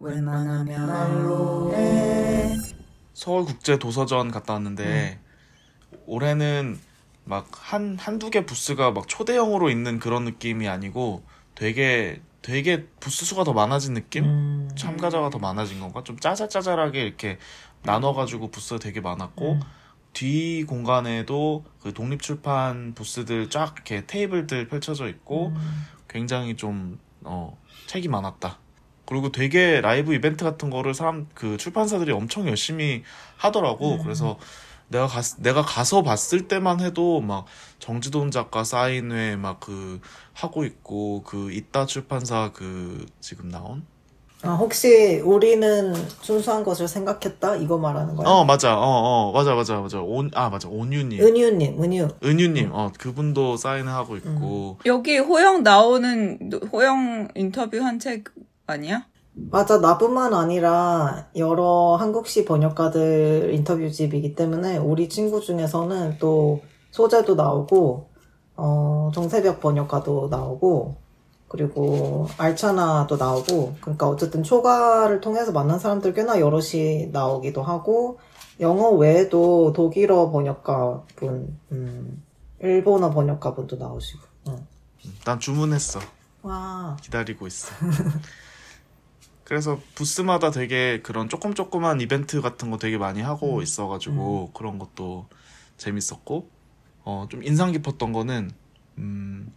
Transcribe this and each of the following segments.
웬만하면 말로 해 서울국제도서전 갔다 왔는데 올해는 막 한 한두 개 부스가 막 초대형으로 있는 그런 느낌이 아니고 되게 되게 부스 수가 더 많아진 느낌? 음. 참가자가 더 많아진 건가? 좀 짜잘짜잘하게 이렇게 나눠가지고 부스가 되게 많았고 음. 뒤 공간에도 그 독립 출판 부스들 쫙 이렇게 테이블들 펼쳐져 있고 음. 굉장히 좀 어, 책이 많았다. 그리고 되게 라이브 이벤트 같은 거를 사람 그 출판사들이 엄청 열심히 하더라고. 음. 그래서 내가 가 내가 가서 봤을 때만 해도 막 정지돈 작가 사인회 막 그 하고 있고 그 이따 출판사 그 지금 나온 아, 혹시 우리는 순수한 것을 생각했다? 이거 말하는 거야? 어 맞아 어어 맞아 맞아 맞아 온아 맞아 온유님 은유님, 은유. 은유님 어 그분도 사인을 하고 있고 여기 호영 나오는 호영 인터뷰 한 책 아니야? 맞아, 나뿐만 아니라 여러 한국시 번역가들 인터뷰집이기 때문에 우리 친구 중에서는 또 소재도 나오고, 어, 정세벽 번역가도 나오고, 그리고 알차나도 나오고, 그러니까 어쨌든 초가를 통해서 만난 사람들 꽤나 여럿이 나오기도 하고, 영어 외에도 독일어 번역가 분, 음, 일본어 번역가 분도 나오시고, 응. 난 주문했어 와, 기다리고 있어. 그래서 부스마다 되게 그런 조금 조그만 이벤트 같은 거 되게 많이 하고 음. 있어가지고 그런 것도 재밌었고 어 좀 인상 깊었던 거는 음.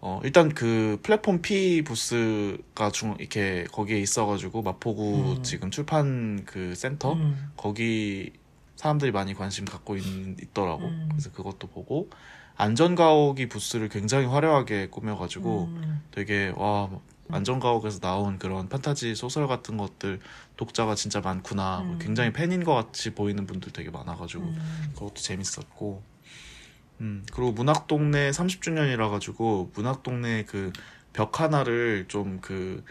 어, 일단 그 플랫폼 P 부스가 중, 이렇게 거기에 있어가지고 마포구 음. 지금 출판 그 센터 음. 거기 사람들이 많이 관심 갖고 있, 있더라고. 음. 그래서 그것도 보고 안전가옥이 부스를 굉장히 화려하게 꾸며가지고 음. 되게 와 안전가옥에서 나온 그런 판타지 소설 같은 것들 독자가 진짜 많구나 음. 굉장히 팬인 것 같이 보이는 분들 되게 많아가지고 음. 그것도 재밌었고 음 그리고 문학동네 30주년이라 가지고 문학동네 그 벽 하나를 좀그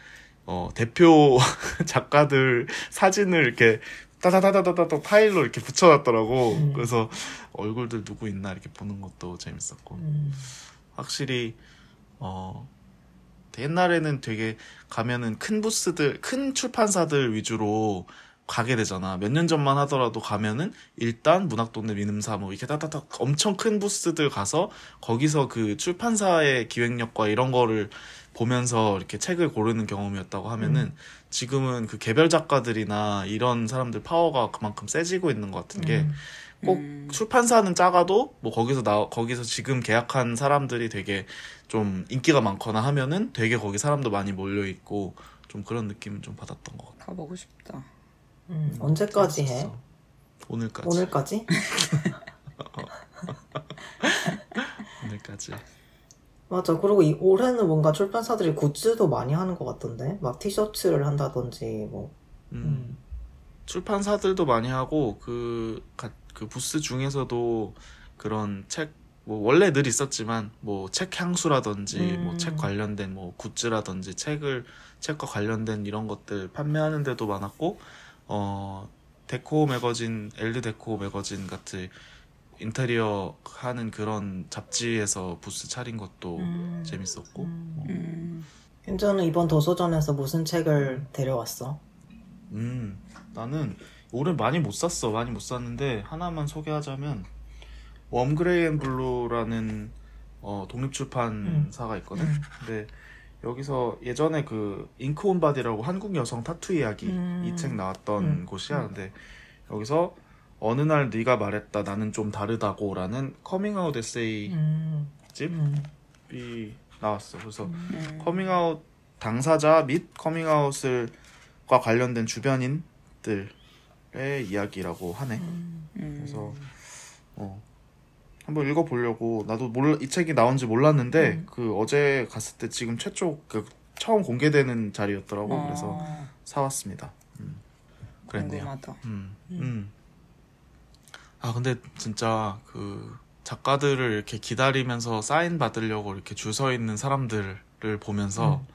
어, 대표 작가들 사진을 이렇게 따다다다다다 파일로 이렇게 붙여놨더라고. 음. 그래서 얼굴들 누구 있나 이렇게 보는 것도 재밌었고. 음. 확실히 어 옛날에는 되게 가면은 큰 부스들 큰 출판사들 위주로 가게 되잖아. 몇 년 전만 하더라도 가면은 일단 문학동네 민음사 뭐 이렇게 따다닥 엄청 큰 부스들 가서 거기서 그 출판사의 기획력과 이런 거를 보면서 이렇게 책을 고르는 경험이었다고 하면은 음. 지금은 그 개별 작가들이나 이런 사람들 파워가 그만큼 세지고 있는 것 같은 게 음. 꼭 음. 출판사는 작아도 뭐 거기서 나 거기서 지금 계약한 사람들이 되게 좀 인기가 많거나 하면은 되게 거기 사람도 많이 몰려 있고 좀 그런 느낌을 좀 받았던 것 같아. 가보고 싶다. 음, 언제까지 해? 오늘까지. 오늘까지? 오늘까지. 맞아. 그리고 이 올해는 뭔가 출판사들이 굿즈도 많이 하는 것 같던데? 막 티셔츠를 한다든지, 뭐. 음. 출판사들도 많이 하고 그, 가- 그 부스 중에서도 그런 책 뭐 원래 늘 있었지만 뭐 책 향수라든지 음. 뭐 책 관련된 뭐 굿즈라든지 책을 책과 관련된 이런 것들 판매하는 데도 많았고 어 데코 매거진 엘드 데코 매거진 같은 인테리어 하는 그런 잡지에서 부스 차린 것도 음. 재밌었고 음. 음. 현저는 이번 도서전에서 무슨 책을 데려왔어? 음, 나는 올해 많이 못 샀어. 많이 못 샀는데 하나만 소개하자면 웜그레이 앤 블루라는 어, 독립출판사가 있거든. 음. 근데 여기서 예전에 그 잉크 온 바디라고 한국 여성 타투 이야기 음. 이책 나왔던 음. 곳이야. 근데 여기서 어느 날 네가 말했다 나는 좀 다르다고라는 커밍아웃 에세이 음. 집이 음. 나왔어. 그래서 음. 커밍아웃 당사자 및 커밍아웃을과 관련된 주변인들의 이야기라고 하네. 음. 그래서 어 한번 읽어보려고 나도 몰라 이 책이 나온지 몰랐는데 음. 그 어제 갔을 때 지금 최초 그 처음 공개되는 자리였더라고. 어, 그래서 사왔습니다. 음. 그랬네요. 궁금하다. 음, 음. 음. 아, 근데 진짜 그 작가들을 이렇게 기다리면서 사인 받으려고 이렇게 줄 서 있는 사람들을 보면서 음.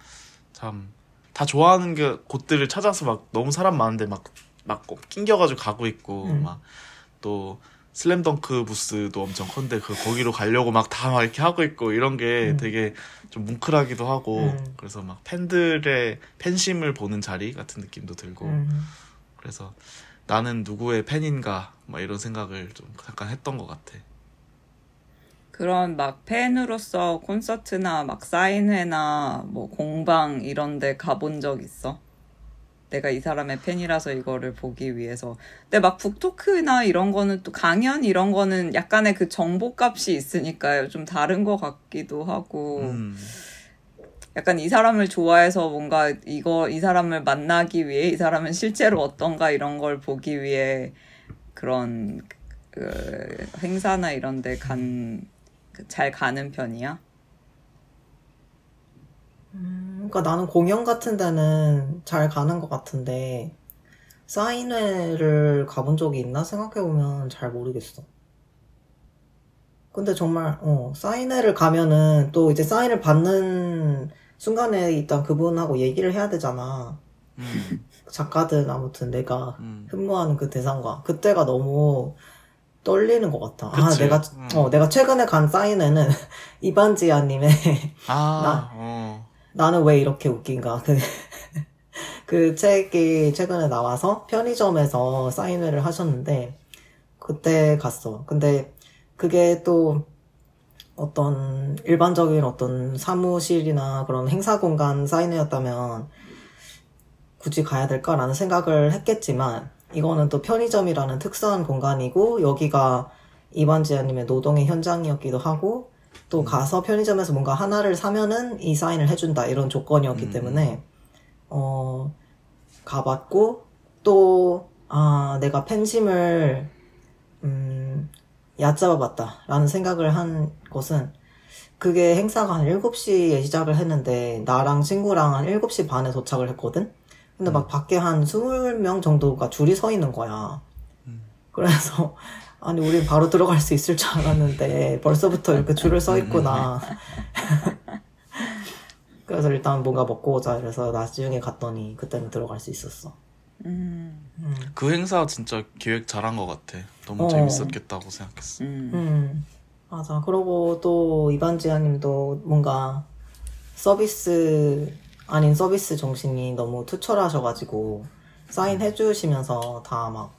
참다 좋아하는 게 곳들을 찾아서 막 너무 사람 많은데 막, 막 낑겨가지고 가고 있고 음. 막또 슬램덩크 부스도 엄청 큰데 그 거기로 가려고 막다막 이렇게 하고 있고 이런 게 음. 되게 좀 뭉클하기도 하고 음. 그래서 막 팬들의 팬심을 보는 자리 같은 느낌도 들고 음. 그래서 나는 누구의 팬인가 막 이런 생각을 좀 잠깐 했던 것 같아. 그런 막 팬으로서 콘서트나 막 사인회나 뭐 공방 이런 데 가본 적 있어? 내가 이 사람의 팬이라서 이거를 보기 위해서. 근데 막 북토크나 이런 거는 또 강연 이런 거는 약간의 그 정보값이 있으니까요. 좀 다른 것 같기도 하고. 음. 약간 이 사람을 좋아해서 뭔가 이거, 이 사람을 만나기 위해 이 사람은 실제로 어떤가 이런 걸 보기 위해 그런 그 행사나 이런 데 간, 그잘 가는 편이야? 그러니까 나는 공연 같은 데는 잘 가는 것 같은데 사인회를 가본 적이 있나 생각해보면 잘 모르겠어. 근데 정말 어, 사인회를 가면은 또 이제 사인을 받는 순간에 일단 그분하고 얘기를 해야 되잖아. 음. 작가든 아무튼 내가 음. 흠모하는 그 대상과 그때가 너무 떨리는 것 같아. 아 그치. 내가 음. 어 내가 최근에 간 사인회는 이반지아님의 아, 나- 어. 나는 왜 이렇게 웃긴가. 그, 그 책이 최근에 나와서 편의점에서 사인회를 하셨는데, 그때 갔어. 근데 그게 또 어떤 일반적인 어떤 사무실이나 그런 행사 공간 사인회였다면 굳이 가야 될까라는 생각을 했겠지만, 이거는 또 편의점이라는 특수한 공간이고, 여기가 이반지아님의 노동의 현장이었기도 하고, 또 가서 편의점에서 뭔가 하나를 사면은 이 사인을 해준다 이런 조건이었기 음. 때문에 어 가봤고 또 아 내가 팬심을 음 얕잡아봤다라는 생각을 한 것은 그게 행사가 한 7시에 시작을 했는데 나랑 친구랑 한 7시 반에 도착을 했거든 근데 막 밖에 한 20명 정도가 줄이 서 있는 거야 그래서 아니 우린 바로 들어갈 수 있을 줄 알았는데 벌써부터 이렇게 줄을 서 있구나. 그래서 일단 뭔가 먹고 오자 그래서 나중에 갔더니 그때는 들어갈 수 있었어. 음, 음. 그 행사 진짜 기획 잘한 것 같아. 너무 어. 재밌었겠다고 생각했어. 음. 음. 맞아. 그러고 또 이반지아님도 뭔가 서비스 아닌 서비스 정신이 너무 투철하셔가지고 사인 해 주시면서 다 막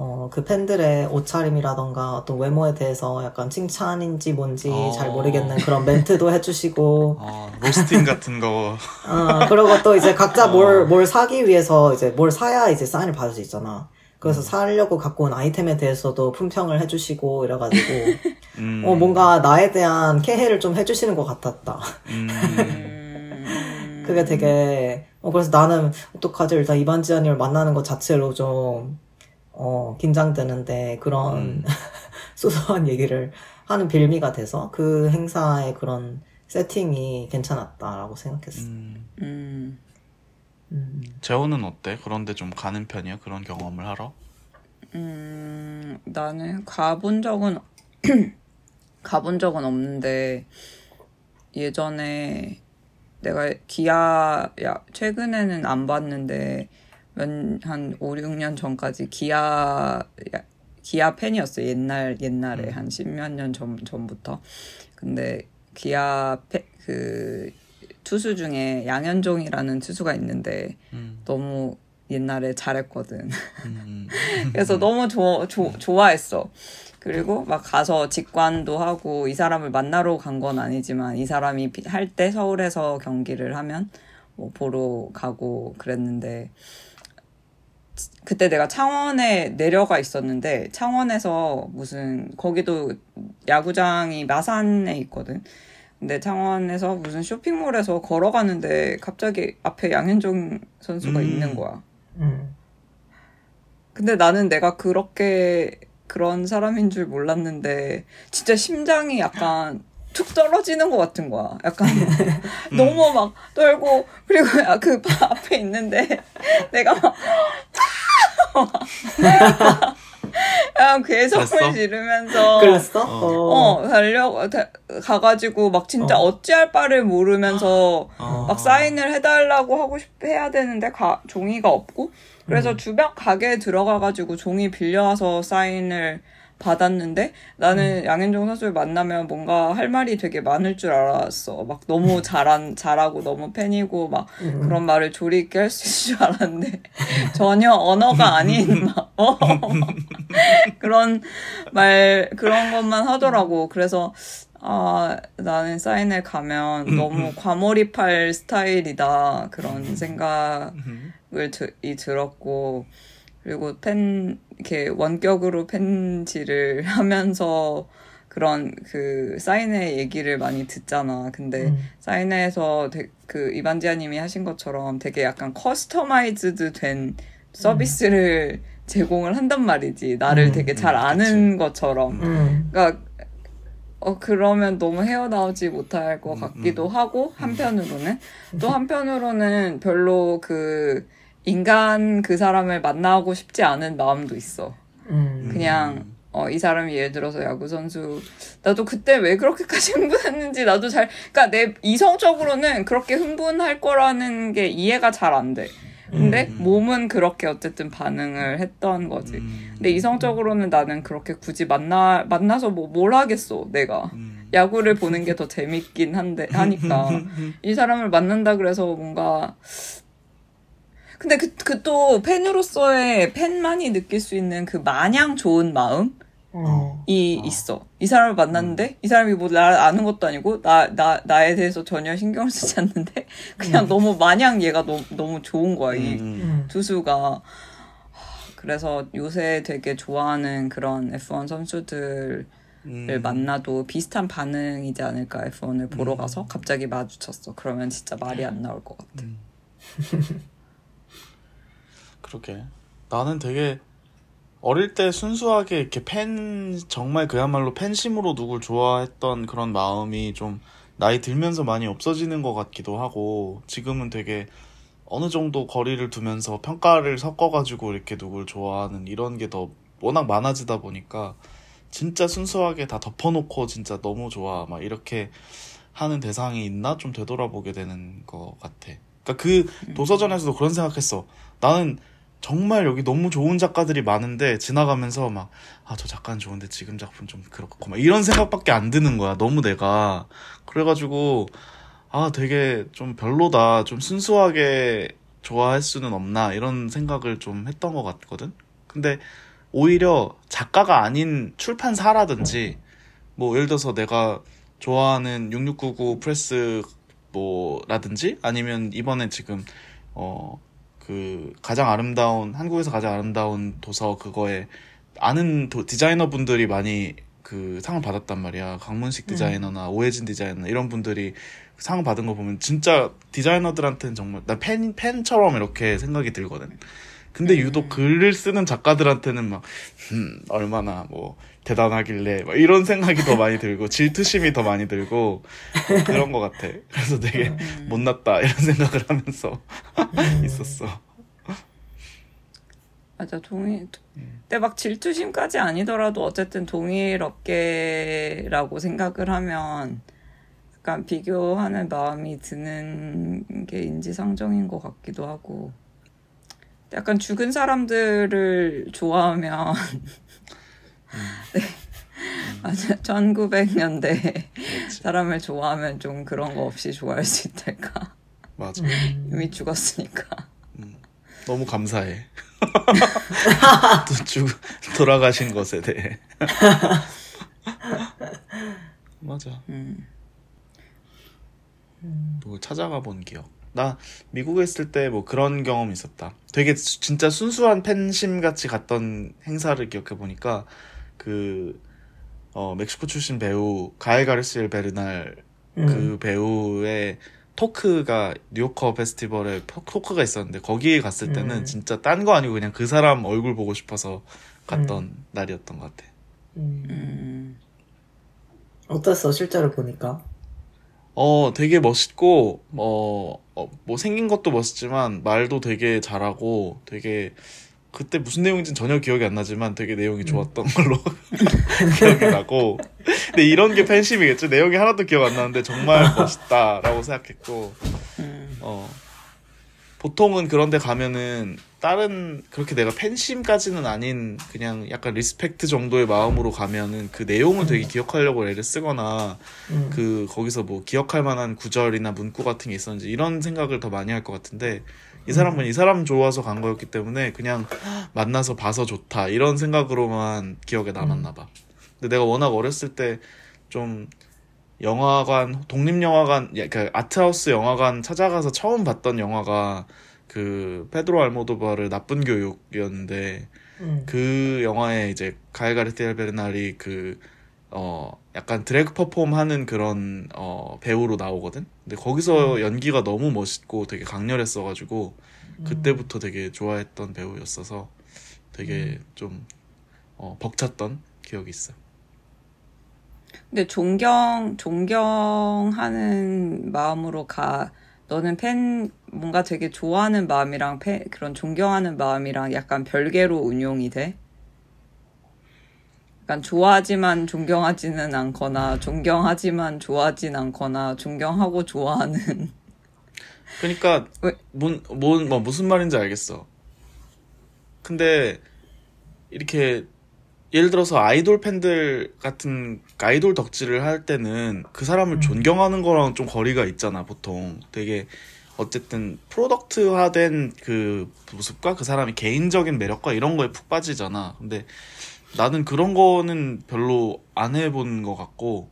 어, 그 팬들의 옷차림이라던가 어떤 외모에 대해서 약간 칭찬인지 뭔지 어. 잘 모르겠는 그런 멘트도 해주시고 아, 로스팅 같은 거. 어, 그리고 또 이제 각자 뭘, 뭘 사기 위해서 이제 뭘 사야 이제 사인을 받을 수 있잖아. 그래서 사려고 갖고 온 아이템에 대해서도 품평을 해주시고 이래가지고, 음. 어, 뭔가 나에 대한 캐해를 좀 해주시는 것 같았다. 음. 음. 그게 되게, 어, 그래서 나는 어떡하지? 일단 이반지아님을 만나는 것 자체로 좀, 어, 긴장되는데 그런 음. 소소한 얘기를 하는 빌미가 돼서 그 행사의 그런 세팅이 괜찮았다라고 생각했어. 음. 음. 음. 재호는 어때? 그런데 좀 가는 편이야? 그런 경험을 하러? 음, 나는 가본 적은, 가본 적은 없는데, 예전에 내가 기아, 야, 최근에는 안 봤는데, 몇, 한 5, 6년 전까지 기아, 야, 기아 팬이었어. 옛날, 옛날에. 한 십몇 년 전, 전부터. 근데 기아 패, 그, 투수 중에 양현종이라는 투수가 있는데, 음. 너무 옛날에 잘했거든. 음. 그래서 너무 좋아, 조, 좋아했어. 그리고 막 가서 직관도 하고 이 사람을 만나러 간 건 아니지만 이 사람이 할 때 서울에서 경기를 하면 뭐 보러 가고 그랬는데 그때 내가 창원에 내려가 있었는데 창원에서 무슨 거기도 야구장이 마산에 있거든. 근데 창원에서 무슨 쇼핑몰에서 걸어가는데 갑자기 앞에 양현종 선수가 음. 있는 거야. 음. 근데 나는 내가 그렇게 그런 사람인 줄 몰랐는데 진짜 심장이 약간 툭 떨어지는 것 같은 거야. 약간 너무 막 떨고 그리고 그 앞에 있는데 내가 막 그냥 괴성을? 지르면서 그랬어? 어. 어 달려 다- 가가지고 막 진짜 어. 어. 찌할 바를 모르면서 어. 막 사인을 해달라고 하고 싶 해야 되는데 가, 종이가 없고 그래서 주변 가게에 들어가가지고 종이 빌려와서 사인을 받았는데 나는 양현종 선수를 만나면 뭔가 할 말이 되게 많을 줄 알았어. 막 너무 잘한 잘하고 너무 팬이고 막 음. 그런 말을 조리 있게 할 수 있을 줄 알았는데 전혀 언어가 아닌 막 어, 그런 말 그런 것만 하더라고. 그래서 아 나는 사인회 가면 너무 과몰입할 스타일이다 그런 생각을 드, 이 들었고 그리고 팬 이렇게 원격으로 팬질을 하면서 그런 그 사인회 얘기를 많이 듣잖아. 근데 음. 사인회에서 되- 그 이반지하님이 하신 것처럼 되게 약간 customized 된 서비스를 제공을 한단 말이지. 나를 음, 되게 잘 음, 아는 것처럼. 음. 그러니까 어 그러면 너무 헤어나오지 못할 것 음, 같기도 음. 하고 한편으로는 또 한편으로는 별로 그 인간 그 사람을 만나고 싶지 않은 마음도 있어. 음. 그냥 어, 이 사람이 예를 들어서 야구 선수 나도 그때 왜 그렇게까지 흥분했는지 나도 잘 그러니까 내 이성적으로는 그렇게 흥분할 거라는 게 이해가 잘 안 돼. 근데 음. 몸은 그렇게 어쨌든 반응을 했던 거지. 음. 근데 이성적으로는 나는 그렇게 굳이 만나 만나서 뭐 뭘 하겠어 내가 음. 야구를 보는 게 더 재밌긴 한데 하니까 이 사람을 만난다 그래서 뭔가 근데 그 그 또 팬으로서의 팬만이 느낄 수 있는 그 마냥 좋은 마음이 어. 있어. 이 사람을 만났는데 이 사람이 뭐 나를 아는 것도 아니고 나 나 나에 대해서 전혀 신경을 쓰지 않는데 그냥 너무 마냥 얘가 너무 너무 좋은 거야 이 음. 음. 투수가 하, 그래서 요새 되게 좋아하는 그런 F1 선수들을 음. 만나도 비슷한 반응이지 않을까 F1을 보러 음. 가서 갑자기 마주쳤어. 그러면 진짜 말이 안 나올 것 같아. 그러게. 나는 되게 어릴 때 순수하게 이렇게 팬, 정말 그야말로 팬심으로 누굴 좋아했던 그런 마음이 좀 나이 들면서 많이 없어지는 것 같기도 하고, 지금은 되게 어느 정도 거리를 두면서 평가를 섞어가지고 이렇게 누굴 좋아하는 이런 게 더 워낙 많아지다 보니까 진짜 순수하게 다 덮어놓고 진짜 너무 좋아. 막 이렇게 하는 대상이 있나? 좀 되돌아보게 되는 것 같아. 그러니까 그 도서전에서도 그런 생각했어. 나는 정말 여기 너무 좋은 작가들이 많은데 지나가면서 막, 아, 저 작가는 좋은데 지금 작품 좀 그렇고, 막 이런 생각밖에 안 드는 거야. 너무 내가. 그래가지고, 아, 되게 좀 별로다. 좀 순수하게 좋아할 수는 없나. 이런 생각을 좀 했던 것 같거든. 근데 오히려 작가가 아닌 출판사라든지, 뭐, 예를 들어서 내가 좋아하는 6699 프레스 뭐라든지 아니면 이번에 지금 어 그 가장 아름다운 한국에서 가장 아름다운 도서 그거에 아는 도- 디자이너 분들이 많이 그 상을 받았단 말이야. 강문식 디자이너나 오해진 디자이너 이런 분들이 상을 받은 거 보면 진짜 디자이너들한테는 정말 나 팬, 팬처럼 이렇게 생각이 들거든. 근데 유독 글을 쓰는 작가들한테는 막, 음, 얼마나 뭐, 대단하길래, 막 이런 생각이 더 많이 들고, 질투심이 더 많이 들고, 뭐 그런 것 같아. 그래서 되게 못났다, 이런 생각을 하면서 있었어. 맞아, 동일. 근데 막 질투심까지 아니더라도 어쨌든 동일 업계라고 생각을 하면 약간 비교하는 마음이 드는 게 인지상정인 것 같기도 하고. 약간 죽은 사람들을 좋아하면 네. 맞아 1900년대 그렇지. 사람을 좋아하면 좀 그런 거 없이 좋아할 수 있달까 맞아. 이미 죽었으니까 너무 감사해. 또 죽, 돌아가신 것에 대해. 맞아. 음. 또 찾아가 본 기억. 나 미국에 있을 때 뭐 그런 경험이 있었다. 되게 수- 진짜 순수한 팬심 같이 갔던 행사를 기억해 보니까 그 어, 멕시코 출신 배우 가엘 가르시엘 베르날 음. 그 배우의 토크가 뉴요커 페스티벌에 토- 토크가 있었는데 거기에 갔을 때는 음. 진짜 딴 거 아니고 그냥 그 사람 얼굴 보고 싶어서 갔던 날이었던 것 같아. 음. 음. 어땠어 실제로 보니까? 어, 되게 멋있고, 어, 어, 뭐 생긴 것도 멋있지만 말도 되게 잘하고 되게 그때 무슨 내용인지는 전혀 기억이 안 나지만 되게 내용이 좋았던 걸로 기억이 나고. 근데 이런 게 팬심이겠죠. 내용이 하나도 기억 안 나는데 정말 멋있다라고 생각했고, 음. 어, 보통은 그런데 가면은 다른 그렇게 내가 팬심까지는 아닌 그냥 약간 respect 정도의 마음으로 가면은 그 내용을 되게 기억하려고 애를 쓰거나 음. 그 거기서 뭐 기억할 만한 구절이나 문구 같은 게 있었는지 이런 생각을 더 많이 할 것 같은데 이 사람은 이 사람 좋아서 간 거였기 때문에 그냥 만나서 봐서 좋다 이런 생각으로만 기억에 남았나 봐. 근데 내가 워낙 어렸을 때 좀 영화관 독립 영화관 그 아트하우스 영화관 찾아가서 처음 봤던 영화가 그 페드로 알모도바르 나쁜 교육이었는데 음. 그 영화에 이제 가엘 가르티아 베르날이 그 어 약간 드래그 퍼폼 하는 그런 어 배우로 나오거든. 근데 거기서 연기가 너무 멋있고 되게 강렬했어 가지고 그때부터 되게 좋아했던 배우였어서 되게 좀 어, 벅찼던 기억이 있어. 근데 존경, 존경하는 마음으로 가. 너는 팬, 뭔가 되게 좋아하는 마음이랑 팬, 그런 존경하는 마음이랑 약간 별개로 운용이 돼? 약간 좋아하지만 존경하지는 않거나, 존경하지만 좋아하진 않거나, 존경하고 좋아하는. 그러니까 왜? 뭔, 뭔, 뭐 무슨 말인지 알겠어. 근데 이렇게 예를 들어서 아이돌 팬들 같은 아이돌 덕질을 할 때는 그 사람을 존경하는 거랑 좀 거리가 있잖아, 보통. 되게 어쨌든 프로덕트화된 그 모습과 그 사람의 개인적인 매력과 이런 거에 푹 빠지잖아. 근데 나는 그런 거는 별로 안 해본 것 같고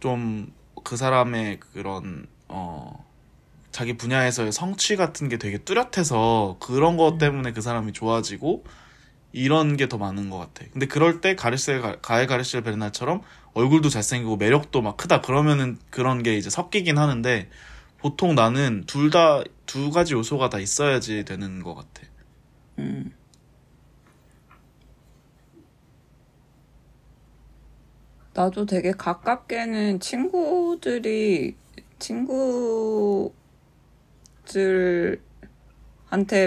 좀 그 사람의 그런 어 자기 분야에서의 성취 같은 게 되게 뚜렷해서 그런 것 때문에 그 사람이 좋아지고 이런 게 더 많은 것 같아. 근데 그럴 때 가르시엘 가- 가엘 가르시엘 베르날처럼 얼굴도 잘생기고 매력도 막 크다 그러면은 그런 게 이제 섞이긴 하는데 보통 나는 둘 다 두 가지 요소가 다 있어야지 되는 것 같아. 음. 나도 되게 가깝게는 친구들이 친구들한테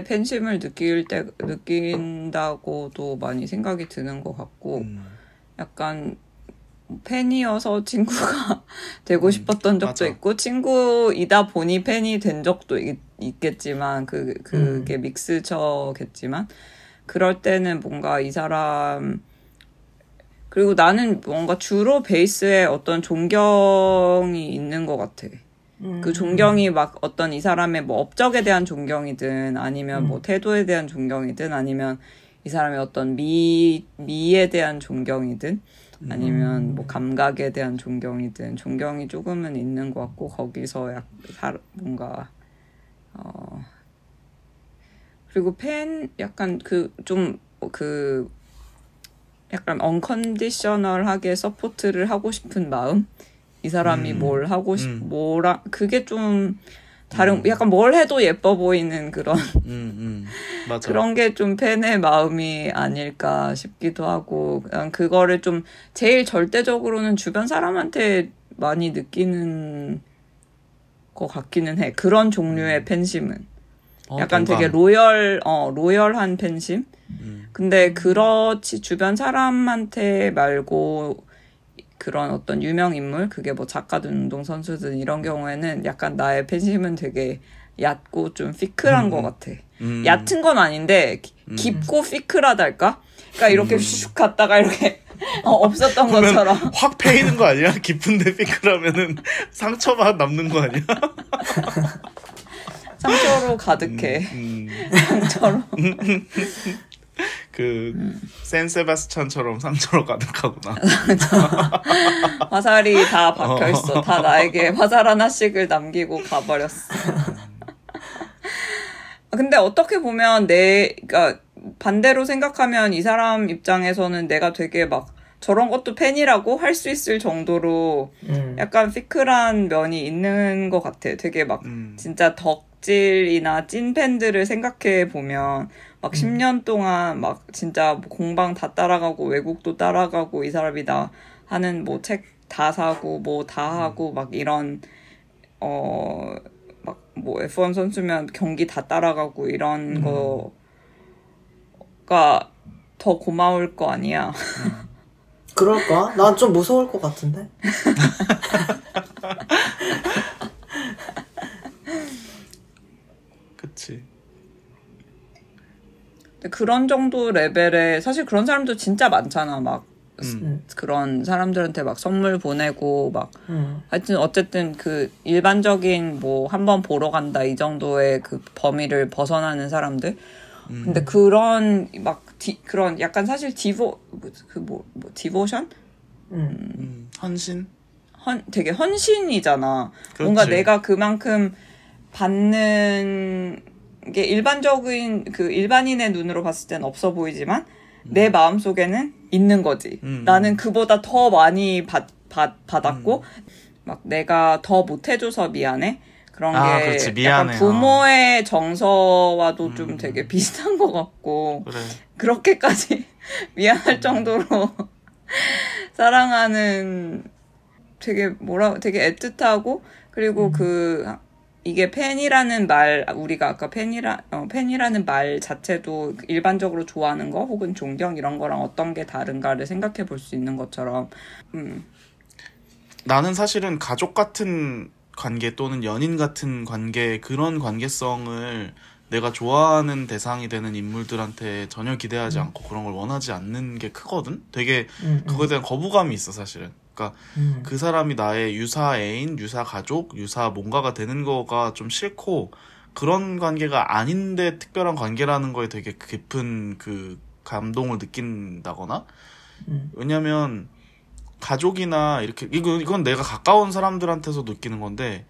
팬심을 느낄 때 느낀다고도 많이 생각이 드는 것 같고 음. 약간 팬이어서 친구가 되고 싶었던 적도 맞아. 있고 친구이다 보니 팬이 된 적도 있, 있겠지만 그 그게 믹스처겠지만 그럴 때는 뭔가 이 사람 그리고 나는 뭔가 주로 베이스에 어떤 존경이 있는 것 같아. 음. 그 존경이 막 어떤 이 사람의 뭐 업적에 대한 존경이든 아니면 뭐 태도에 대한 존경이든 아니면 이 사람의 어떤 미, 미에 대한 존경이든 아니면 뭐 감각에 대한 존경이든 존경이 조금은 있는 것 같고 거기서 약 사, 뭔가 어 그리고 팬 약간 그 좀그 약간 unconditional하게 support를 하고 싶은 마음 이 사람이 음. 뭘 하고 싶 음. 뭐라 그게 좀 다른 약간 뭘 해도 예뻐 보이는 그런 음, 음. 그런 게 좀 팬의 마음이 아닐까 싶기도 하고 그냥 그거를 좀 제일 절대적으로는 주변 사람한테 많이 느끼는 것 같기는 해. 그런 종류의 팬심은 어, 약간 동감. 되게 로열 어 로열한 팬심. 음. 근데 그렇지 주변 사람한테 말고 그런 어떤 유명 인물 그게 뭐 작가든 운동 선수든 이런 경우에는 약간 나의 팬심은 되게 얕고 좀 피클한 음, 것 음. 같아. 음. 얕은 건 아닌데 기- 깊고 피클하달까? 그러니까 이렇게 슉 갔다가 이렇게 어, 없었던 것처럼 확 패이는 거 아니야? 깊은데 삐끗하면은 상처만 남는 거 아니야? 상처로 가득해. 음, 상처로. 그 센세바스찬처럼 상처로 가득하구나. 화살이 다 박혀 있어. 다 나에게 화살 하나씩을 남기고 가버렸어. 근데 어떻게 보면 내, 그니까 반대로 생각하면 이 사람 입장에서는 내가 되게 막 저런 것도 팬이라고 할 수 있을 정도로 음. 약간 피클한 면이 있는 것 같아. 되게 막 음. 진짜 덕 질이나 찐 팬들을 생각해 보면 막 10년 동안 막 진짜 뭐 공방 다 따라가고 외국도 따라가고 이 사람이 다 하는 뭐 책 다 사고 뭐 다 하고 막 이런 어 막 뭐 F1 선수면 경기 다 따라가고 이런 거가 더 고마울 거 아니야. 그럴까? 난 좀 무서울 것 같은데. 근데 그런 정도 레벨에 사실 그런 사람도 진짜 많잖아. 막 음. 그런 사람들한테 막 선물 보내고 막 음. 하여튼 어쨌든 그 일반적인 뭐 한 번 보러 간다 이 정도의 그 범위를 벗어나는 사람들. 음. 근데 그런 막 디, 그런 약간 사실 디보 그뭐 뭐 디보션 음. 음, 헌신? 헌 되게 헌신이잖아. 그렇지. 뭔가 내가 그만큼 받는 게 일반적인 그 일반인의 눈으로 봤을 땐 없어 보이지만 내 마음 속에는 있는 거지. 음. 나는 그보다 더 많이 받, 받, 받았고 막 내가 더 못해줘서 미안해. 그런 아, 게 그렇지. 약간 미안해. 부모의 정서와도 좀 음. 되게 비슷한 것 같고 그래. 그렇게까지 미안할 정도로 사랑하는 되게 뭐라 되게 애틋하고 그리고 그 이게 팬이라는 말 우리가 아까 팬이라 어, 팬이라는 말 자체도 일반적으로 좋아하는 거 혹은 존경 이런 거랑 어떤 게 다른가를 생각해 볼 수 있는 것처럼 음 나는 사실은 가족 같은 관계 또는 연인 같은 관계 그런 관계성을 내가 좋아하는 대상이 되는 인물들한테 전혀 기대하지 않고 그런 걸 원하지 않는 게 크거든. 되게 음. 그거에 대한 거부감이 있어 사실은. 그러니까 음. 그 사람이 나의 유사 애인, 유사 가족, 유사 뭔가가 되는 거가 좀 싫고 그런 관계가 아닌데 특별한 관계라는 거에 되게 깊은 그 감동을 느낀다거나 음. 왜냐면 가족이나 이렇게 이거 이건 내가 가까운 사람들한테서 느끼는 건데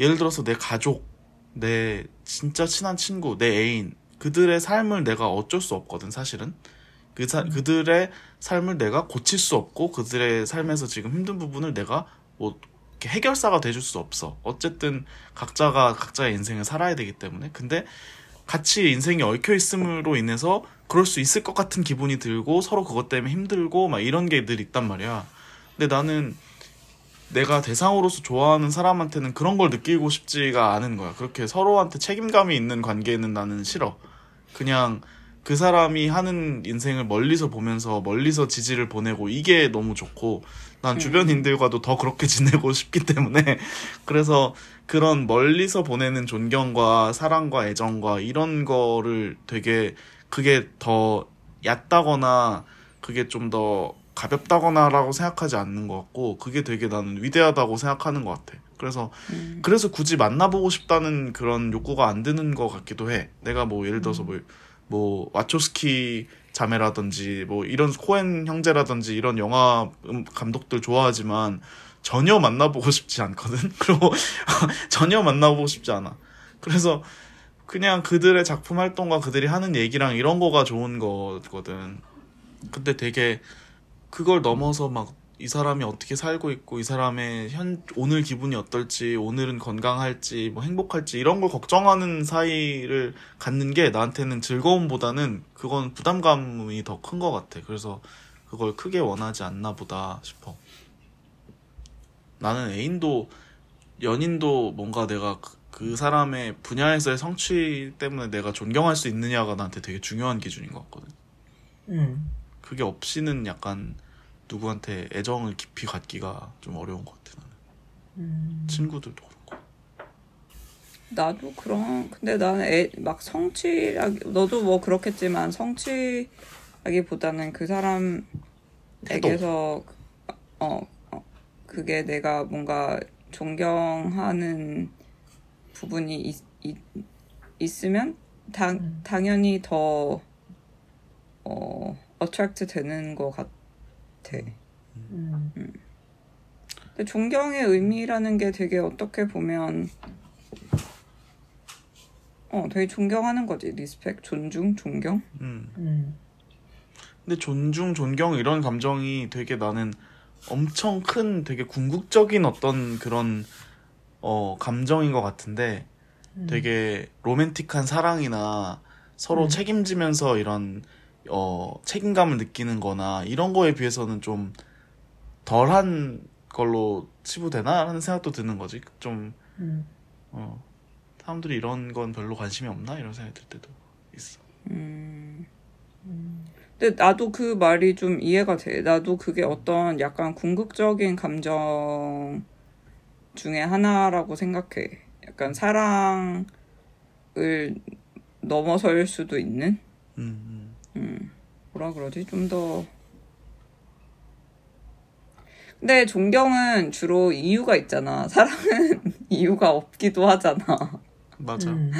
예를 들어서 내 가족, 내 진짜 친한 친구, 내 애인 그들의 삶을 내가 어쩔 수 없거든 사실은 그 사, 그들의 삶을 내가 고칠 수 없고 그들의 삶에서 지금 힘든 부분을 내가 뭐 이렇게 해결사가 돼줄 수 없어 어쨌든 각자가 각자의 인생을 살아야 되기 때문에 근데 같이 인생이 얽혀 있음으로 인해서 그럴 수 있을 것 같은 기분이 들고 서로 그것 때문에 힘들고 막 이런 게 늘 있단 말이야. 근데 나는 내가 대상으로서 좋아하는 사람한테는 그런 걸 느끼고 싶지가 않은 거야. 그렇게 서로한테 책임감이 있는 관계는 나는 싫어. 그냥 그 사람이 하는 인생을 멀리서 보면서 멀리서 지지를 보내고 이게 너무 좋고 난 주변인들과도 더 그렇게 지내고 싶기 때문에 그래서 그런 멀리서 보내는 존경과 사랑과 애정과 이런 거를 되게 그게 더 얕다거나 그게 좀 더 가볍다거나라고 생각하지 않는 것 같고 그게 되게 나는 위대하다고 생각하는 것 같아. 그래서 음. 그래서 굳이 만나보고 싶다는 그런 욕구가 안 드는 것 같기도 해. 내가 뭐 예를 들어서 뭐, 뭐 와초스키 자매라든지 뭐 이런 코엔 형제라든지 이런 영화 음, 감독들 좋아하지만 전혀 만나보고 싶지 않거든. 그리고 전혀 만나보고 싶지 않아. 그래서 그냥 그들의 작품 활동과 그들이 하는 얘기랑 이런 거가 좋은 거거든. 근데 되게 그걸 넘어서 막 이 사람이 어떻게 살고 있고 이 사람의 현 오늘 기분이 어떨지 오늘은 건강할지 뭐 행복할지 이런 걸 걱정하는 사이를 갖는 게 나한테는 즐거움보다는 그건 부담감이 더 큰 것 같아. 그래서 그걸 크게 원하지 않나 보다 싶어. 나는 애인도 연인도 뭔가 내가 그, 그 사람의 분야에서의 성취 때문에 내가 존경할 수 있느냐가 나한테 되게 중요한 기준인 것 같거든. 음. 그게 없이는 약간 누구한테 애정을 깊이 갖기가 좀 어려운 것 같아 나는. 음. 친구들도 그렇고. 나도 그런 근데 나는 애, 막 성취라기 너도 뭐 그렇겠지만 성취라기보다는 그 사람에게서 어, 어 그게 내가 뭔가 존경하는 부분이 있, 있, 있으면 당, 당연히 더 어, attract 되는 것 같아. 음. 근데 존경의 의미라는 게 되게 어떻게 보면 어 되게 존경하는 거지 respect 존중 존경 음. 음. 근데 존중, 존경 이런 감정이 되게 나는 엄청 큰 되게 궁극적인 어떤 그런 어 감정인 것 같은데 되게 로맨틱한 사랑이나 서로 음. 책임지면서 이런 어 책임감을 느끼는 거나 이런 거에 비해서는 좀 덜한 걸로 치부되나 하는 생각도 드는 거지. 좀 음. 어, 사람들이 이런 건 별로 관심이 없나 이런 생각이 들 때도 있어. 음. 근데 나도 그 말이 좀 이해가 돼 나도 그게 어떤 약간 궁극적인 감정 중에 하나라고 생각해 약간 사랑을 넘어설 수도 있는 음, 음, 뭐라 그러지? 좀 더. 근데 존경은 주로 이유가 있잖아. 사랑은 이유가 없기도 하잖아. 맞아. 음.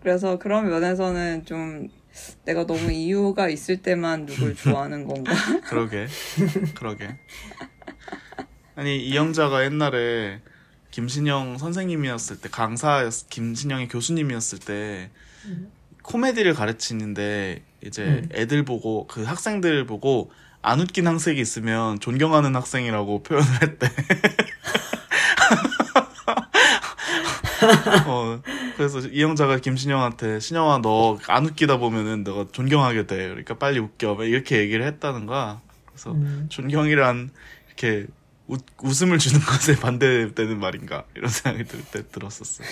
그래서 그런 면에서는 좀 내가 너무 이유가 있을 때만 누굴 좋아하는 건가? 그러게. 그러게. 아니, 이영자가 옛날에 김신영 선생님이었을 때, 강사였, 김신영의 교수님이었을 때, 코미디를 가르치는데, 이제 음. 애들 보고, 그 학생들 보고, 안 웃긴 학생이 있으면 존경하는 학생이라고 표현을 했대. 어, 그래서 이영자가 김신영한테 신영아 너 안 웃기다 보면은 너가 존경하게 돼. 그러니까 빨리 웃겨. 막 이렇게 얘기를 했다는 거야. 그래서 음. 존경이란 이렇게 웃, 웃음을 주는 것에 반대되는 말인가 이런 생각이 들 때 들었었어.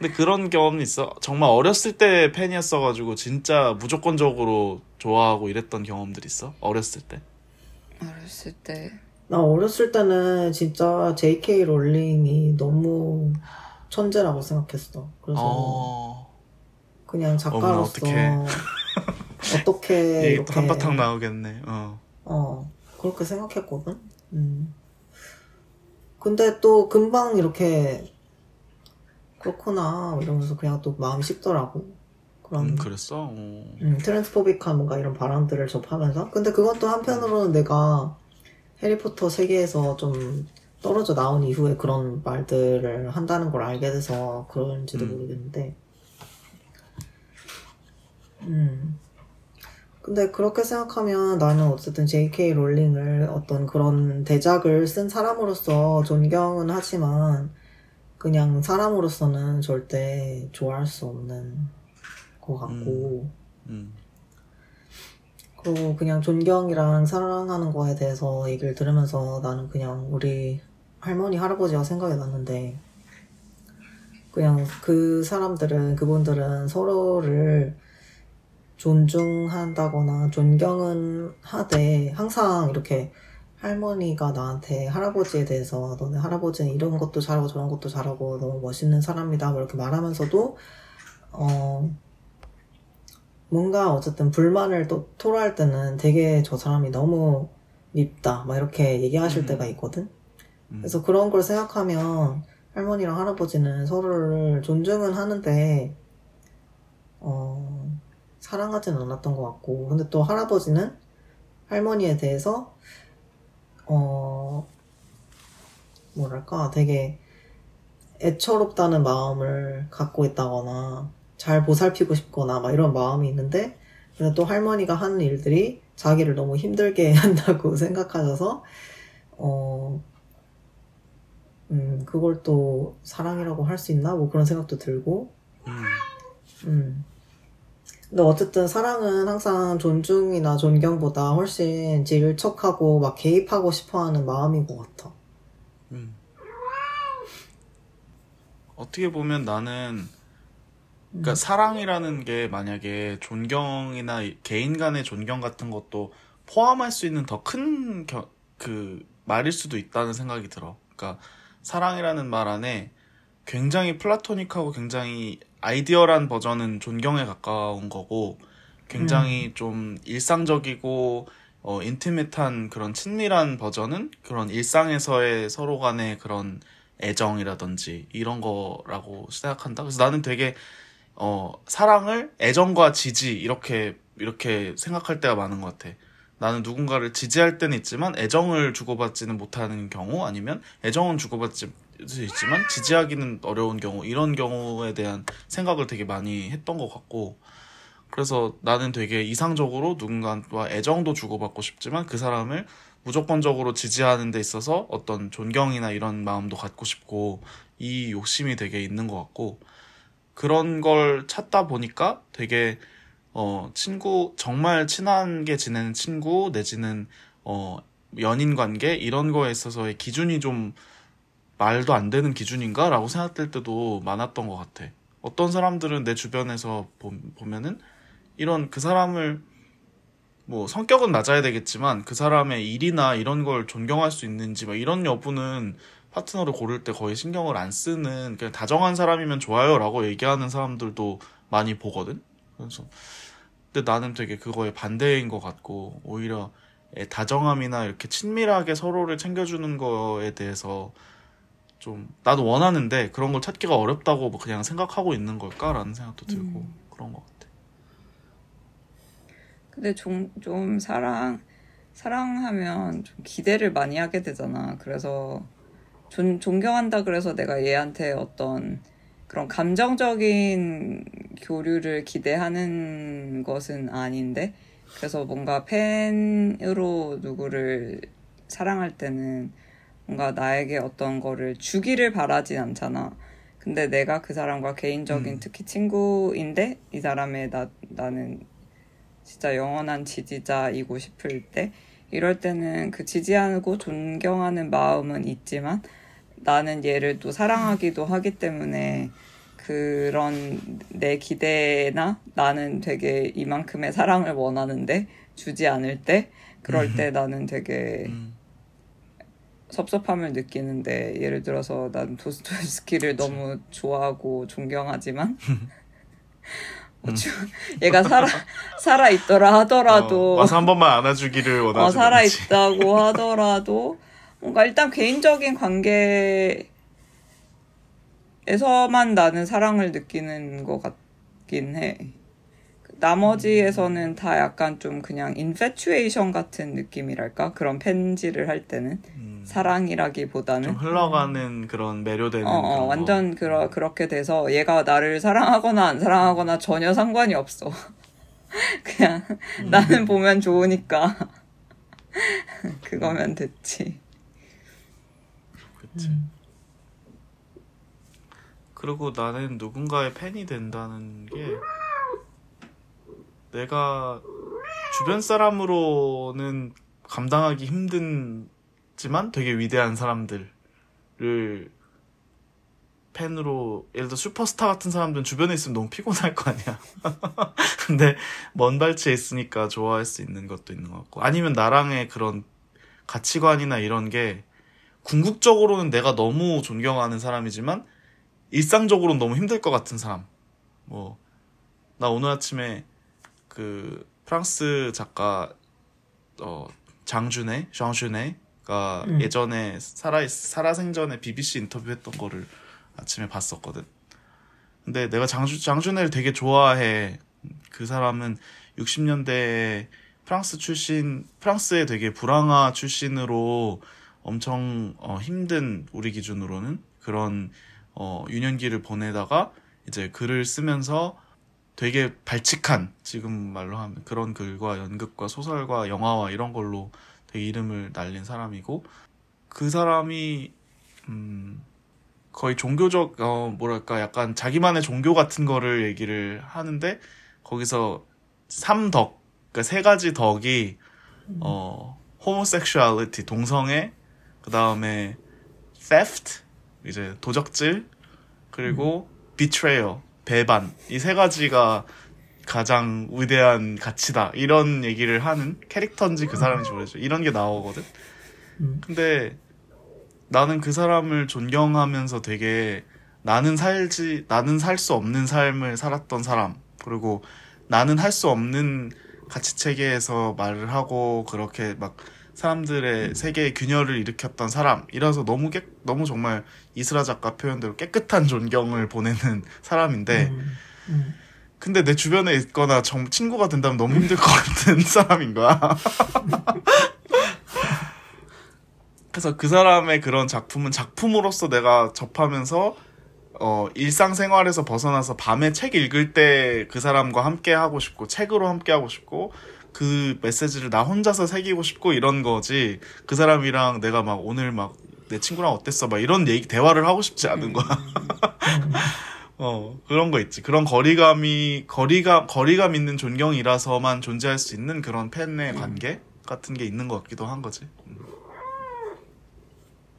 근데 그런 경험은 있어. 정말 어렸을 때 팬이었어가지고 진짜 무조건적으로 좋아하고 이랬던 경험들 있어. 어렸을 때. 어렸을 때. 나 어렸을 때는 진짜 J.K. 롤링이 너무 천재라고 생각했어. 그래서 어, 그냥 작가로서. 어떻게 이게 이렇게 또 한바탕 나오겠네. 어. 어 그렇게 생각했거든. 음. 근데 또 금방 이렇게 그렇구나 이러면서 그냥 또 마음이 식더라고. 그런 음, 그랬어. 어. 음, 트랜스포빅한 뭔가 이런 바람들을 접하면서. 근데 그건 또 한편으로는 내가 해리포터 세계에서 좀 떨어져 나온 이후에 그런 말들을 한다는 걸 알게 돼서 그런지도 음. 모르겠는데. 음. 근데 그렇게 생각하면 나는 어쨌든 J.K. 롤링을 어떤 그런 대작을 쓴 사람으로서 존경은 하지만 그냥 사람으로서는 절대 좋아할 수 없는 것 같고 음. 그리고 그냥 존경이랑 사랑하는 거에 대해서 얘기를 들으면서 나는 그냥 우리 할머니 할아버지가 생각이 났는데 그냥 그 사람들은 그분들은 서로를 존중한다거나 존경은 하되 항상 이렇게 할머니가 나한테 할아버지에 대해서 너네 할아버지는 이런 것도 잘하고 저런 것도 잘하고 너무 멋있는 사람이다 뭐 이렇게 말하면서도 어 뭔가 어쨌든 불만을 또 토로할 때는 되게 저 사람이 너무 밉다 막 이렇게 얘기하실 음. 때가 있거든 음. 그래서 그런 걸 생각하면 할머니랑 할아버지는 서로를 존중은 하는데 어 사랑하지는 않았던 것 같고 근데 또 할아버지는 할머니에 대해서 어 뭐랄까 되게 애처롭다는 마음을 갖고 있다거나 잘 보살피고 싶거나 막 이런 마음이 있는데 근데 또 할머니가 하는 일들이 자기를 너무 힘들게 한다고 생각하셔서 어 음, 그걸 또 사랑이라고 할 수 있나? 뭐 그런 생각도 들고, 음. 음. 근데 어쨌든 사랑은 항상 존중이나 존경보다 훨씬 질척하고 막 개입하고 싶어 하는 마음인 것 같아. 음. 어떻게 보면 나는 그러니까 사랑이라는 게 만약에 존경이나 개인 간의 존경 같은 것도 포함할 수 있는 더 큰 그 말일 수도 있다는 생각이 들어. 그러니까 사랑이라는 말 안에 굉장히 플라토닉하고 굉장히 아이디어란 버전은 존경에 가까운 거고 굉장히 좀 일상적이고 어, 인티메트한 그런 친밀한 버전은 그런 일상에서의 서로 간의 그런 애정이라든지 이런 거라고 생각한다. 그래서 나는 되게 어, 사랑을 애정과 지지 이렇게 이렇게 생각할 때가 많은 것 같아. 나는 누군가를 지지할 때는 있지만 애정을 주고받지는 못하는 경우 아니면 애정은 주고받지 수 있지만 지지하기는 어려운 경우 이런 경우에 대한 생각을 되게 많이 했던 것 같고 그래서 나는 되게 이상적으로 누군가와 애정도 주고받고 싶지만 그 사람을 무조건적으로 지지하는 데 있어서 어떤 존경이나 이런 마음도 갖고 싶고 이 욕심이 되게 있는 것 같고 그런 걸 찾다 보니까 되게 어 친구 정말 친하게 지내는 친구 내지는 어 연인 관계 이런 거에 있어서의 기준이 좀 말도 안 되는 기준인가 라고 생각될 때도 많았던 것 같아. 어떤 사람들은 내 주변에서 보, 보면은 이런 그 사람을 뭐 성격은 맞아야 되겠지만 그 사람의 일이나 이런 걸 존경할 수 있는지 막 이런 여부는 파트너를 고를 때 거의 신경을 안 쓰는 그냥 다정한 사람이면 좋아요라고 얘기하는 사람들도 많이 보거든. 그래서 근데 나는 되게 그거에 반대인 것 같고 오히려 애 다정함이나 이렇게 친밀하게 서로를 챙겨주는 거에 대해서 좀 나도 원하는데 그런 걸 찾기가 어렵다고 뭐 그냥 생각하고 있는 걸까라는 생각도 들고 그런 것 같아. 근데 좀, 좀 사랑, 사랑하면 좀 기대를 많이 하게 되잖아. 그래서 존, 존경한다 그래서 내가 얘한테 어떤 그런 감정적인 교류를 기대하는 것은 아닌데, 그래서 뭔가 팬으로 누구를 사랑할 때는 뭔가 나에게 어떤 거를 주기를 바라진 않잖아. 근데 내가 그 사람과 개인적인 음. 특히 친구인데 이 사람의 나, 나는 진짜 영원한 지지자이고 싶을 때 이럴 때는 그 지지하고 존경하는 마음은 있지만 나는 얘를 또 사랑하기도 하기 때문에 그런 내 기대나 나는 되게 이만큼의 사랑을 원하는데 주지 않을 때 그럴 때 나는 되게 음. 섭섭함을 느끼는데 예를 들어서 난 도스토옙스키를 너무 좋아하고 존경하지만 뭐 주- 얘가 살아 살아 있더라 하더라도 어, 와서 한 번만 안아주기를 원하지. 어, 살아 있다고 하더라도 뭔가 일단 개인적인 관계에서만 나는 사랑을 느끼는 것 같긴 해. 나머지에서는 다 약간 좀 그냥 인페츄에이션 같은 느낌이랄까 그런 편지를 할 때는 음, 사랑이라기보다는 좀 흘러가는 그런 매료되는 어, 어, 그런 거. 완전 그러, 그렇게 돼서 얘가 나를 사랑하거나 안 사랑하거나 전혀 상관이 없어. 그냥 음. 나는 보면 좋으니까 그거면 됐지. 그치. 그리고 나는 누군가의 팬이 된다는 게 내가 주변 사람으로는 감당하기 힘든지만 되게 위대한 사람들을 팬으로 예를 들어 슈퍼스타 같은 사람들은 주변에 있으면 너무 피곤할 거 아니야. 근데 먼 발치에 있으니까 좋아할 수 있는 것도 있는 것 같고 아니면 나랑의 그런 가치관이나 이런 게 궁극적으로는 내가 너무 존경하는 사람이지만 일상적으로는 너무 힘들 것 같은 사람. 뭐 나 오늘 아침에 그 프랑스 작가 어 장준혜, 장준혜가 음. 예전에 살아 살아생전에 BBC 인터뷰했던 거를 아침에 봤었거든. 근데 내가 장준 장준혜를 되게 좋아해. 그 사람은 60년대에 프랑스 출신, 프랑스의 되게 불황아 출신으로 엄청 어, 힘든 우리 기준으로는 그런 어, 유년기를 보내다가 이제 글을 쓰면서 되게 발칙한 지금 말로 하면 그런 글과 연극과 소설과 영화와 이런 걸로 되게 이름을 날린 사람이고 그 사람이 음 거의 종교적 어 뭐랄까 약간 자기만의 종교 같은 거를 얘기를 하는데 거기서 삼덕 그러니까 세 가지 덕이 어 호모섹슈얼리티 동성애 그다음에 theft 이제 도적질 그리고 betrayal 배반. 이 세 가지가 가장 위대한 가치다. 이런 얘기를 하는 캐릭터인지 그 사람인지 모르겠죠 이런 게 나오거든? 음. 근데 나는 그 사람을 존경하면서 되게 나는 살지 나는 살 수 없는 삶을 살았던 사람. 그리고 나는 할 수 없는 가치 체계에서 말을 하고 그렇게 막 사람들의 세계에 균열을 일으켰던 사람이라서 너무 깨, 너무 정말 이스라 작가 표현대로 깨끗한 존경을 보내는 사람인데 음, 음. 근데 내 주변에 있거나 정, 친구가 된다면 너무 힘들 것 같은 사람인 거야. 그래서 그 사람의 그런 작품은 작품으로서 내가 접하면서 어, 일상생활에서 벗어나서 밤에 책 읽을 때 그 사람과 함께 하고 싶고 책으로 함께 하고 싶고 그 메시지를 나 혼자서 새기고 싶고 이런 거지 그 사람이랑 내가 막 오늘 막 내 친구랑 어땠어 막 이런 얘기 대화를 하고 싶지 않은 거야. 어, 그런 거 있지. 그런 거리감이, 거리감, 거리감 있는 존경이라서만 존재할 수 있는 그런 팬의 관계 같은 게 있는 것 같기도 한 거지.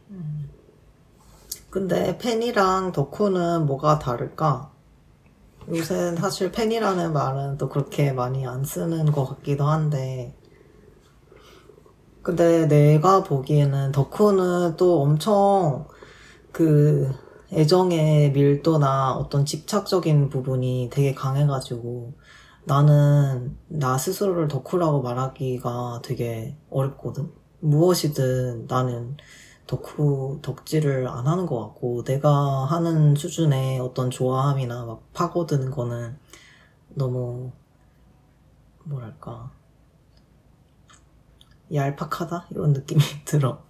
음. 근데 팬이랑 덕후는 뭐가 다를까? 요새 사실 팬이라는 말은 또 그렇게 많이 안 쓰는 것 같기도 한데, 근데 내가 보기에는 덕후는 또 엄청 그 애정의 밀도나 어떤 집착적인 부분이 되게 강해가지고 나는 나 스스로를 덕후라고 말하기가 되게 어렵거든. 무엇이든 나는 덕후, 덕질을 안 하는 것 같고, 내가 하는 수준의 어떤 좋아함이나 막 파고드는 거는 너무, 뭐랄까, 얄팍하다? 이런 느낌이 들어.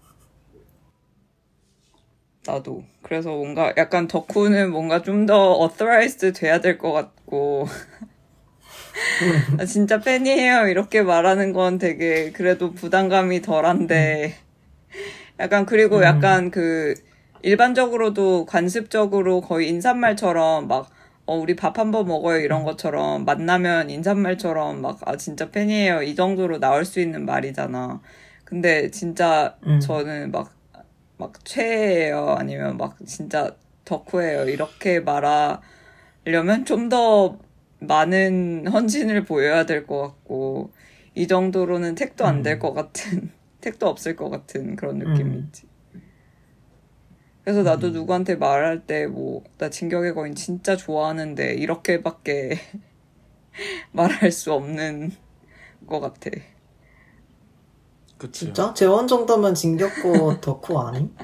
나도. 그래서 뭔가 약간 덕후는 뭔가 좀더 authorized 돼야 될 것 같고. 나 진짜 팬이에요. 이렇게 말하는 건 되게 그래도 부담감이 덜한데. 약간 그리고 음. 약간 그 일반적으로도 관습적으로 거의 인사말처럼 막 어, 우리 밥 한 번 먹어요 이런 것처럼 만나면 인사말처럼 막 아 진짜 팬이에요 이 정도로 나올 수 있는 말이잖아. 근데 진짜 음. 저는 막 막 최애예요 아니면 막 진짜 덕후예요 이렇게 말하려면 좀 더 많은 헌신을 보여야 될 것 같고 이 정도로는 택도 안될 음. 것 같은 택도 없을 것 같은 그런 느낌이 음. 있지. 그래서 나도 누구한테 말할 때 뭐 나 진격의 거인 진짜 좋아하는데 이렇게밖에 말할 수 없는 것 같아. 그치. 진짜? 재원 정도면 진격고 덕후 아님?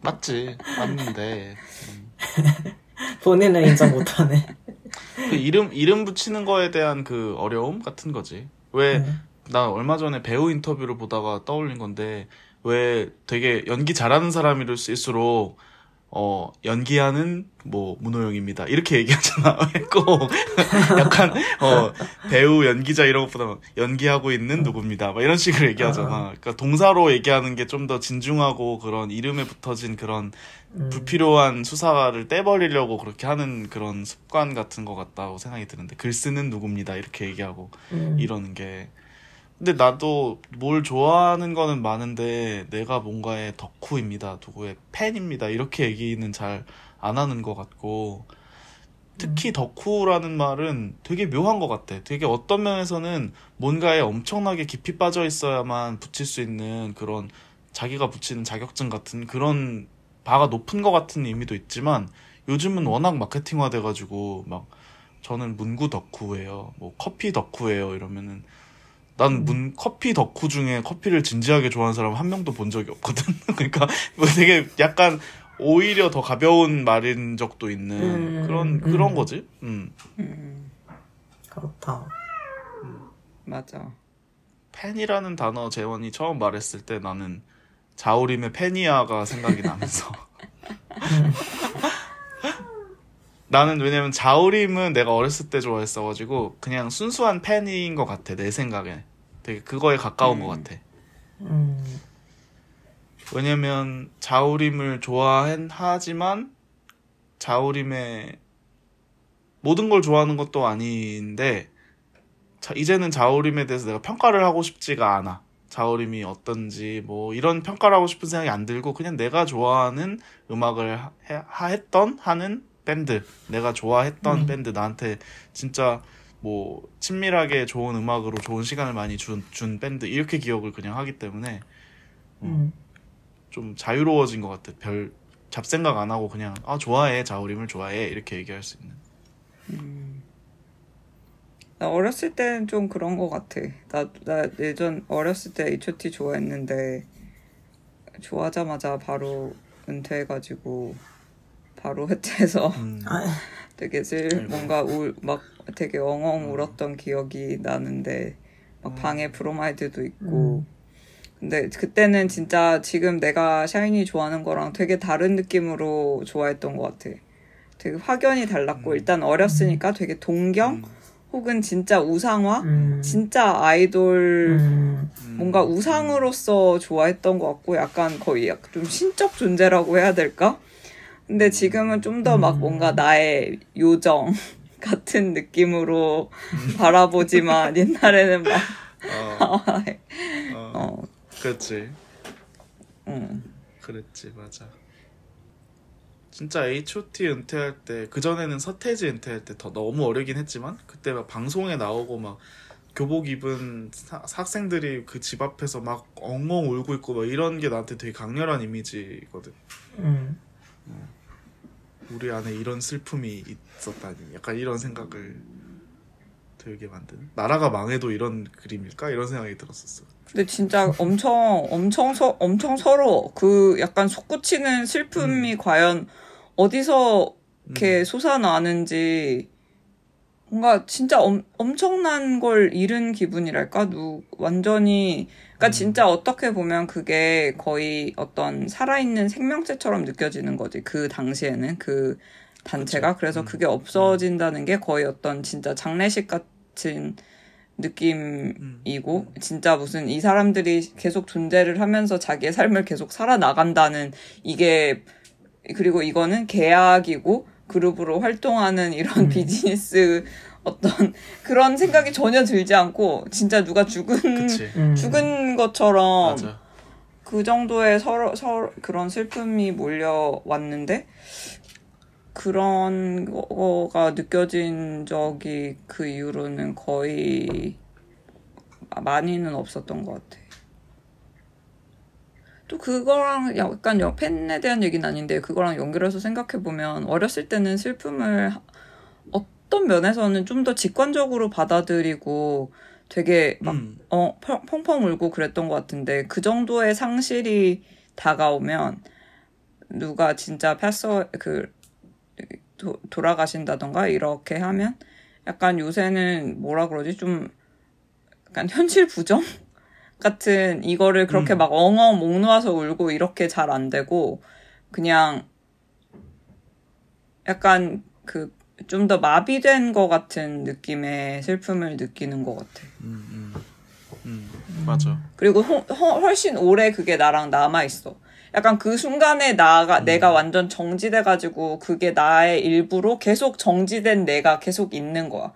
맞지. 맞는데. 음. 본인은 인정 못하네. 그 이름, 이름 붙이는 거에 대한 그 어려움 같은 거지. 왜, 음. 나 얼마 전에 배우 인터뷰를 보다가 떠올린 건데, 왜 되게 연기 잘하는 사람일수록, 어, 연기하는, 뭐, 문호영입니다. 이렇게 얘기하잖아. 왜 꼭, 약간, 어, 배우, 연기자 이런 것보다 막 연기하고 있는 누구입니다. 막 이런 식으로 얘기하잖아. 그러니까 동사로 얘기하는 게 좀 더 진중하고 그런 이름에 붙어진 그런 음. 불필요한 수사를 떼버리려고 그렇게 하는 그런 습관 같은 것 같다고 생각이 드는데, 글 쓰는 누구입니다. 이렇게 얘기하고. 음. 이러는 게. 근데 나도 뭘 좋아하는 거는 많은데 내가 뭔가의 덕후입니다. 누구의 팬입니다. 이렇게 얘기는 잘 안 하는 것 같고 특히 덕후라는 말은 되게 묘한 것 같아. 되게 어떤 면에서는 뭔가에 엄청나게 깊이 빠져 있어야만 붙일 수 있는 그런 자기가 붙이는 자격증 같은 그런 바가 높은 것 같은 의미도 있지만 요즘은 워낙 마케팅화 돼가지고 막 저는 문구 덕후예요. 뭐 커피 덕후예요. 이러면은 난 문 커피 덕후 중에 커피를 진지하게 좋아하는 사람 한 명도 본 적이 없거든. 그러니까 뭐 되게 약간 오히려 더 가벼운 말인 적도 있는 음, 그런 음. 그런 거지. 음. 음, 그렇다. 맞아. 팬이라는 단어 재원이 처음 말했을 때 나는 자우림의 팬이야가 생각이 나면서 나는 왜냐면 자우림은 내가 어렸을 때 좋아했어가지고 그냥 순수한 팬인 것 같아 내 생각에 되게 그거에 가까운 음. 것 같아 음. 왜냐면 자우림을 좋아하지만 자우림의 모든 걸 좋아하는 것도 아닌데 자, 이제는 자우림에 대해서 내가 평가를 하고 싶지가 않아. 자우림이 어떤지 뭐 이런 평가를 하고 싶은 생각이 안 들고 그냥 내가 좋아하는 음악을 하, 하- 했던 하는 밴드 내가 좋아했던 음. 밴드 나한테 진짜 뭐 친밀하게 좋은 음악으로 좋은 시간을 많이 준, 준 밴드 이렇게 기억을 그냥 하기 때문에 음. 좀 자유로워진 것 같아. 별 잡생각 안 하고 그냥 아 좋아해 자우림을 좋아해 이렇게 얘기할 수 있는. 나 어렸을 때는 좀 그런 것 같아. 나, 나 예전 어렸을 때 H.O.T 좋아했는데, 좋아하자마자 바로 은퇴해가지고, 바로 해체해서 음. 아, 되게 슬, 뭔가 울, 막 되게 엉엉 울었던 기억이 나는데, 막 방에 브로마이드도 있고, 근데 그때는 진짜 지금 내가 샤이니 좋아하는 거랑 되게 다른 느낌으로 좋아했던 것 같아. 되게 확연히 달랐고, 일단 어렸으니까 되게 동경? 혹은 진짜 우상화? 음. 진짜 아이돌 음. 뭔가 우상으로서 좋아했던 것 같고 약간 거의 약간 좀 신적 존재라고 해야 될까? 근데 지금은 좀 더막 음. 뭔가 나의 요정 같은 느낌으로 바라보지만 옛날에는 막 어, 어, 어, 그렇지. 응. 그랬지 맞아. 진짜 H.O.T 은퇴할 때 그 전에는 서태지 은퇴할 때 더 너무 어리긴 했지만 그때 막 방송에 나오고 막 교복 입은 사- 학생들이 그 집 앞에서 막 엉엉 울고 있고 막 이런 게 나한테 되게 강렬한 이미지거든. 음. 우리 안에 이런 슬픔이 있었다니. 약간 이런 생각을 들게 만드는 나라가 망해도 이런 그림일까? 이런 생각이 들었었어. 근데 진짜 엄청 엄청 서 엄청 서로 그 약간 솟구치는 슬픔이 과연 어디서 이렇게 솟아나는지 뭔가 진짜 엄, 엄청난 걸 잃은 기분이랄까? 누 완전히 그러니까 진짜 어떻게 보면 그게 거의 어떤 살아있는 생명체처럼 느껴지는 거지 그 당시에는 그 단체가 그쵸. 그래서 음. 그게 없어진다는 게 거의 어떤 진짜 장례식 같은 느낌이고 진짜 무슨 이 사람들이 계속 존재를 하면서 자기의 삶을 계속 살아나간다는 이게 그리고 이거는 계약이고 그룹으로 활동하는 이런 비즈니스 어떤 그런 생각이 전혀 들지 않고 진짜 누가 죽은. 음. 죽은 것처럼 맞아. 그 정도의 서로 서로 그런 슬픔이 몰려왔는데 그런 거가 느껴진 적이 그 이후로는 거의 많이는 없었던 것 같아. 또 그거랑 약간 여- 팬에 대한 얘기는 아닌데 그거랑 연결해서 생각해 보면 어렸을 때는 슬픔을 하- 어떤 면에서는 좀 더 직관적으로 받아들이고 되게 막 음. 어, 펑- 펑펑 울고 그랬던 것 같은데, 그 정도의 상실이 다가오면, 누가 진짜 패서, 그, 도, 돌아가신다던가, 이렇게 하면, 약간 요새는 뭐라 그러지? 좀, 약간 현실 부정? 같은, 이거를 그렇게 음. 막 엉엉 목 놓아서 울고 이렇게 잘 안 되고, 그냥, 약간 그, 좀 더 마비된 것 같은 느낌의 슬픔을 느끼는 것 같아. 음, 음. 음. 맞아. 그리고 허- 허- 훨씬 오래 그게 나랑 남아 있어. 약간 그 순간에 나가 내가 완전 정지돼 가지고 그게 나의 일부로 계속 정지된 내가 계속 있는 거야.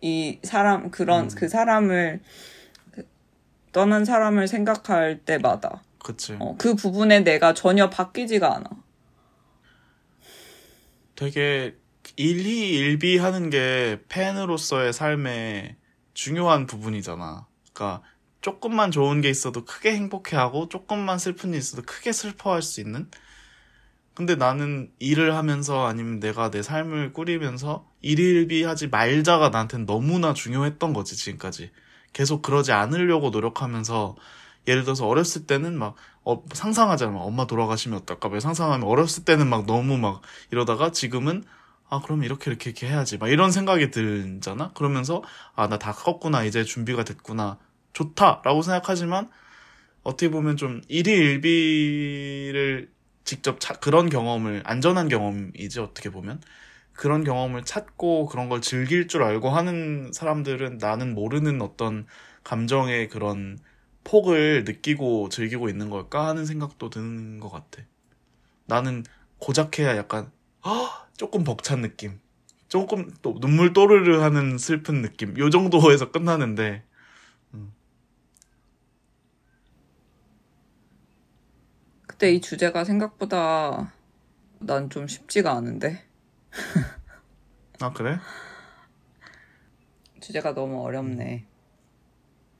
이 사람 그런 그 사람을 그 떠난 사람을 생각할 때마다 그치. 어, 그 부분에 내가 전혀 바뀌지가 않아. 되게 일희일비 하는 게 팬으로서의 삶의 중요한 부분이잖아. 그러니까 조금만 좋은 게 있어도 크게 행복해하고 조금만 슬픈 일 있어도 크게 슬퍼할 수 있는. 근데 나는 일을 하면서 아니면 내가 내 삶을 꾸리면서 일희일비 하지 말자가 나한테는 너무나 중요했던 거지 지금까지. 계속 그러지 않으려고 노력하면서 예를 들어서 어렸을 때는 막 어, 상상하잖아. 막 엄마 돌아가시면 어떨까? 막 상상하면 어렸을 때는 막 너무 막 이러다가 지금은 아, 그럼 이렇게 이렇게 이렇게 해야지. 막 이런 생각이 들잖아? 그러면서, 아, 나 다 컸구나. 이제 준비가 됐구나. 좋다 라고 생각하지만, 어떻게 보면 좀 일희일비를 직접 차- 그런 경험을, 안전한 경험이지, 어떻게 보면. 그런 경험을 찾고 그런 걸 즐길 줄 알고 하는 사람들은 나는 모르는 어떤 감정의 그런 폭을 느끼고 즐기고 있는 걸까 하는 생각도 드는 것 같아. 나는 고작 해야 약간 헉, 조금 벅찬 느낌. 조금 또 눈물 또르르 하는 슬픈 느낌. 요 정도에서 끝나는데 그때 이 주제가 생각보다 난 좀 쉽지가 않은데 아 그래? 주제가 너무 어렵네.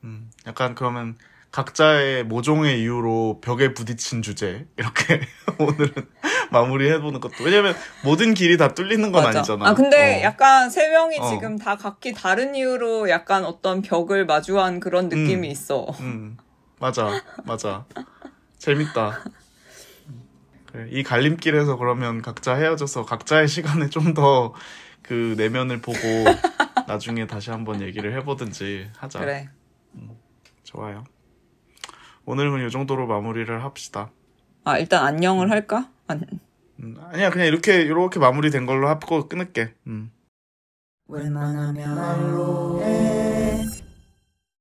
음, 약간 그러면 각자의 모종의 이유로 벽에 부딪힌 주제 이렇게 오늘은 마무리해보는 것도 왜냐면 모든 길이 다 뚫리는 건 맞아. 아니잖아. 아 근데 어. 약간 세 명이 어. 지금 다 각기 다른 이유로 약간 어떤 벽을 마주한 그런 느낌이 음. 있어. 음, 맞아, 맞아. 재밌다. 그래, 이 갈림길에서 그러면 각자 헤어져서 각자의 시간에 좀 더 그 내면을 보고 나중에 다시 한번 얘기를 해보든지 하자. 그래. 좋아요. 오늘은 이 정도로 마무리를 합시다. 아 일단 안녕을 할까? 안, 음, 아니야, 그냥 이렇게, 이렇게 마무리된 걸로 하고 끊을게. 음. 웬만하면 말로